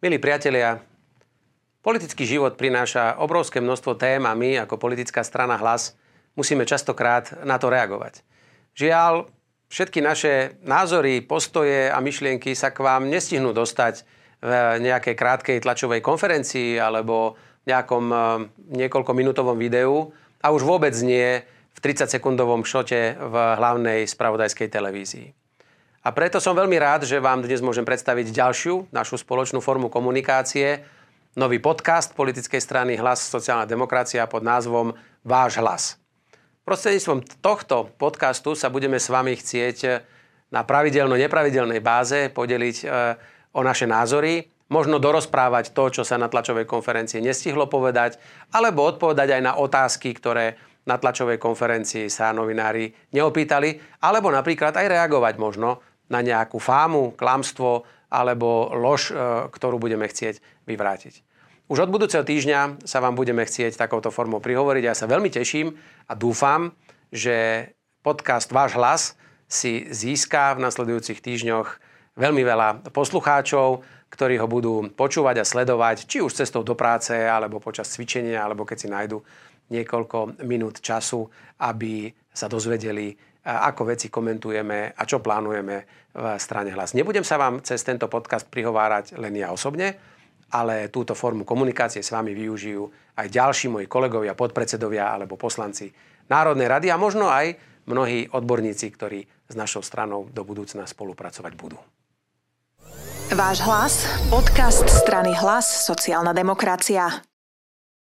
Milí priatelia, politický život prináša obrovské množstvo tém a my ako politická strana hlas musíme častokrát na to reagovať. Žiaľ, všetky naše názory, postoje a myšlienky sa k vám nestihnú dostať v nejakej krátkej tlačovej konferencii alebo nejakom eh, niekoľkominútovom videu a už vôbec nie v 30-sekundovom šote v hlavnej spravodajskej televízii. A preto som veľmi rád, že vám dnes môžem predstaviť ďalšiu našu spoločnú formu komunikácie, nový podcast politickej strany Hlas sociálna demokracia pod názvom Váš hlas. Prostredníctvom tohto podcastu sa budeme s vami chcieť na pravidelno-nepravidelnej báze podeliť e, o naše názory, možno dorozprávať to, čo sa na tlačovej konferencii nestihlo povedať, alebo odpovedať aj na otázky, ktoré na tlačovej konferencii sa novinári neopýtali, alebo napríklad aj reagovať možno na nejakú fámu, klamstvo alebo lož, e, ktorú budeme chcieť vyvrátiť. Už od budúceho týždňa sa vám budeme chcieť takouto formou prihovoriť. Ja sa veľmi teším a dúfam, že podcast Váš hlas si získa v nasledujúcich týždňoch veľmi veľa poslucháčov, ktorí ho budú počúvať a sledovať, či už cestou do práce, alebo počas cvičenia, alebo keď si nájdu niekoľko minút času, aby sa dozvedeli ako veci komentujeme a čo plánujeme v strane hlas. Nebudem sa vám cez tento podcast prihovárať len ja osobne, ale túto formu komunikácie s vami využijú aj ďalší moji kolegovia, podpredsedovia alebo poslanci Národnej rady a možno aj mnohí odborníci, ktorí s našou stranou do budúcna spolupracovať budú. Váš hlas, podcast strany Hlas, sociálna demokracia.